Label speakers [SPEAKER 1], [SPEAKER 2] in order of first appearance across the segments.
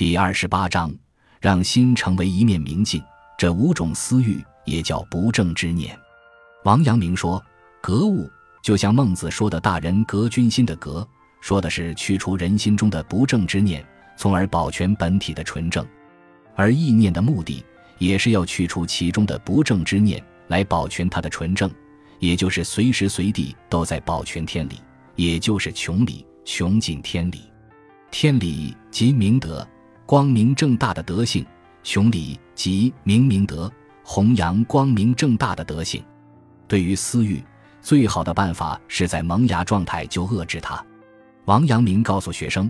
[SPEAKER 1] 第二十八章，让心成为一面明镜。这五种私欲也叫不正之念。王阳明说，格物就像孟子说的“大人格君心”的格，说的是去除人心中的不正之念，从而保全本体的纯正；而意念的目的，也是要去除其中的不正之念，来保全它的纯正，也就是随时随地都在保全天理，也就是穷理，穷尽天理。天理即明德，光明正大的德性；穷理即明明德，弘扬光明正大的德性。对于私欲，最好的办法是在萌芽状态就遏制它。王阳明告诉学生，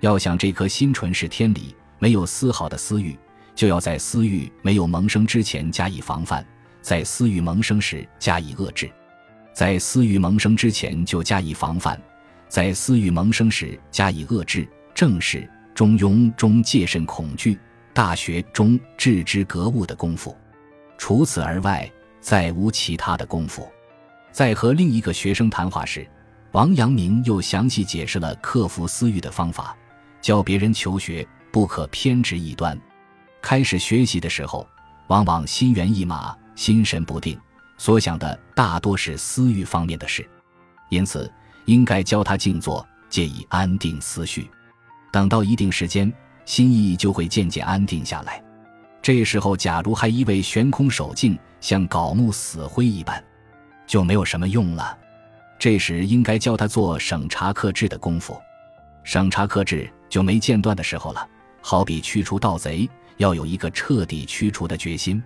[SPEAKER 1] 要想这颗心纯是天理，没有丝毫的私欲，就要在私欲没有萌生之前加以防范，在私欲萌生时加以遏制，在私欲萌生之前就加以防范，在私欲萌生时加以遏制。正是《中庸》中戒慎恐惧，《大学》中置之格物的功夫。除此而外。再无其他的功夫。在和另一个学生谈话时，王阳明又详细解释了克服私欲的方法，教别人求学不可偏执一端。开始学习的时候，往往心猿意马、心神不定，所想的大多是私欲方面的事，因此应该教他静坐，借以安定思绪。等到一定时间，心意就会渐渐安定下来。这时候，假如还一味悬空守静，像槁木死灰一般，就没有什么用了。这时应该教他做省察克制的功夫。省察克制就没间断的时候了。好比驱除盗贼，要有一个彻底驱除的决心。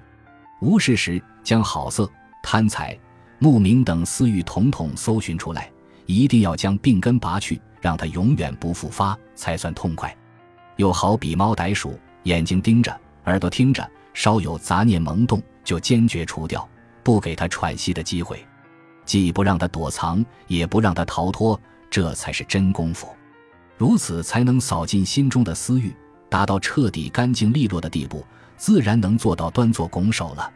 [SPEAKER 1] 无事时，将好色、贪财、慕名等私欲统统搜寻出来，一定要将病根拔去，让它永远不复发，才算痛快。又好比猫逮鼠，眼睛盯着。耳朵听着，稍有杂念萌动，就坚决除掉，不给他喘息的机会，既不让他躲藏，也不让他逃脱，这才是真功夫。如此才能扫尽心中的私欲，达到彻底干净利落的地步，自然能做到端坐拱手了。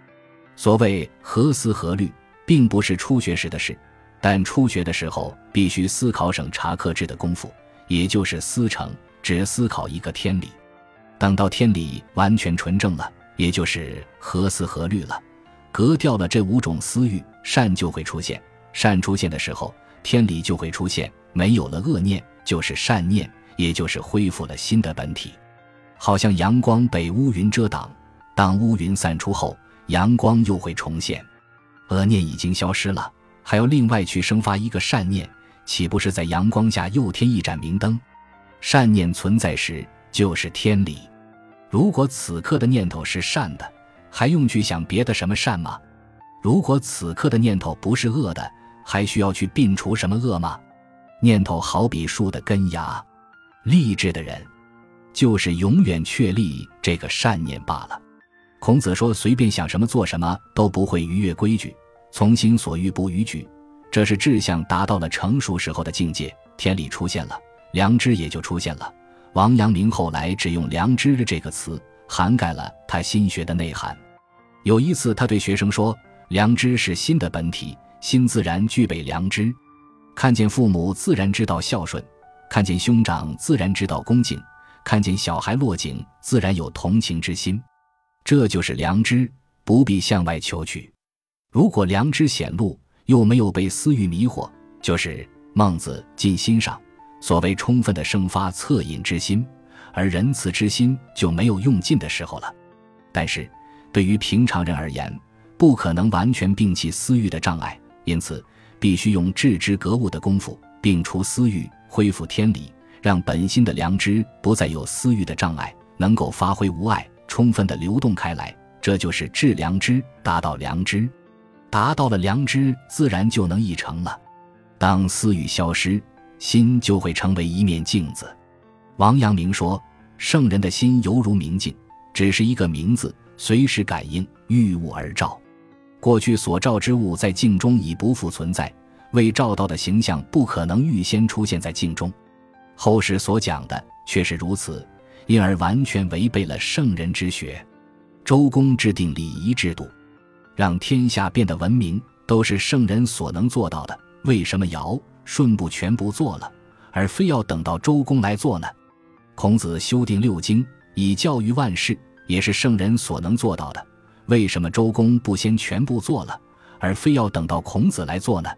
[SPEAKER 1] 所谓何思何虑，并不是初学时的事，但初学的时候必须思考省察克制的功夫，也就是思成，只思考一个天理。等到天理完全纯正了，也就是合思合虑了，隔掉了这五种私欲，善就会出现。善出现的时候，天理就会出现。没有了恶念，就是善念，也就是恢复了新的本体。好像阳光被乌云遮挡，当乌云散出后，阳光又会重现。恶念已经消失了，还要另外去生发一个善念，岂不是在阳光下又添一盏明灯？善念存在时，就是天理。如果此刻的念头是善的，还用去想别的什么善吗？如果此刻的念头不是恶的，还需要去摒除什么恶吗？念头好比树的根芽，励志的人，就是永远确立这个善念罢了。孔子说：“随便想什么做什么都不会逾越规矩，从心所欲不逾矩。”这是志向达到了成熟时候的境界，天理出现了，良知也就出现了。王阳明后来只用“良知”这个词，涵盖了他心学的内涵。有一次，他对学生说：“良知是心的本体，心自然具备良知。看见父母，自然知道孝顺；看见兄长，自然知道恭敬；看见小孩落井，自然有同情之心。这就是良知，不必向外求取。如果良知显露，又没有被私欲迷惑，就是孟子尽心上。”所谓充分的生发恻隐之心，而仁慈之心就没有用尽的时候了。但是，对于平常人而言，不可能完全摒弃私欲的障碍，因此必须用置之格物的功夫，摒除私欲，恢复天理，让本心的良知不再有私欲的障碍，能够发挥无碍，充分的流动开来。这就是治良知，达到良知，达到了良知，自然就能一成了。当私欲消失。心就会成为一面镜子。王阳明说：“圣人的心犹如明镜，只是一个名字，随时感应，遇物而照。过去所照之物在镜中已不复存在，未照到的形象不可能预先出现在镜中。后世所讲的却是如此，因而完全违背了圣人之学。周公制定礼仪制度，让天下变得文明，都是圣人所能做到的。为什么尧？”舜不全不做了，而非要等到周公来做呢？孔子修订六经，以教育万世，也是圣人所能做到的。为什么周公不先全部做了，而非要等到孔子来做呢？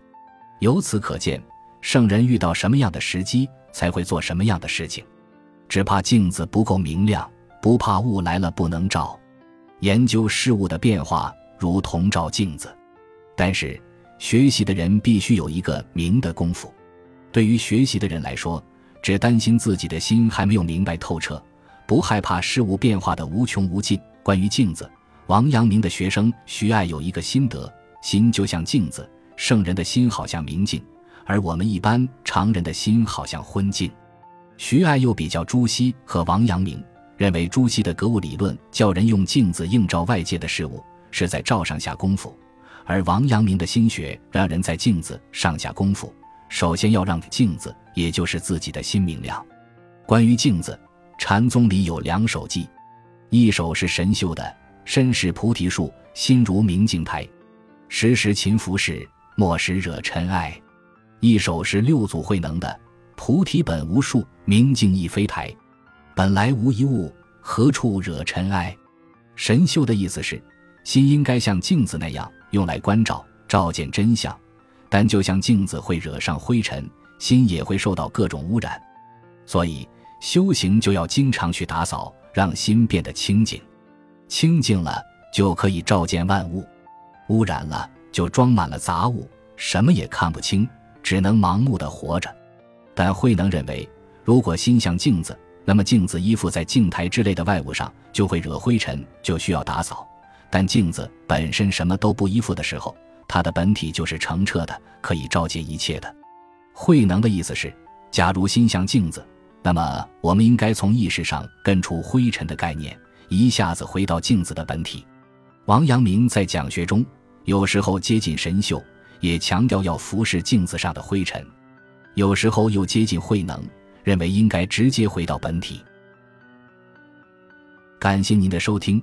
[SPEAKER 1] 由此可见，圣人遇到什么样的时机，才会做什么样的事情。只怕镜子不够明亮，不怕雾来了不能照。研究事物的变化，如同照镜子。但是，学习的人必须有一个明的功夫。对于学习的人来说，只担心自己的心还没有明白透彻，不害怕事物变化的无穷无尽。关于镜子，王阳明的学生徐爱有一个心得：心就像镜子，圣人的心好像明镜，而我们一般常人的心好像昏镜。徐爱又比较朱熹和王阳明，认为朱熹的格物理论叫人用镜子映照外界的事物，是在照上下功夫；而王阳明的心学让人在镜子上下功夫。首先要让镜子，也就是自己的心明亮。关于镜子，禅宗里有两首偈，一首是神秀的“身是菩提树，心如明镜台，时时勤拂拭，莫使惹尘埃”；一首是六祖慧能的“菩提本无树，明镜亦非台，本来无一物，何处惹尘埃”。神秀的意思是，心应该像镜子那样用来关照，照见真相。但就像镜子会惹上灰尘，心也会受到各种污染，所以修行就要经常去打扫，让心变得清净。清净了就可以照见万物，污染了就装满了杂物，什么也看不清，只能盲目的活着。但慧能认为，如果心像镜子，那么镜子依附在镜台之类的外物上，就会惹灰尘，就需要打扫。但镜子本身什么都不依附的时候。它的本体就是澄澈的，可以照见一切的。慧能的意思是，假如心像镜子，那么我们应该从意识上根除灰尘的概念，一下子回到镜子的本体。王阳明在讲学中，有时候接近神秀，也强调要服侍镜子上的灰尘；有时候又接近慧能，认为应该直接回到本体。感谢您的收听，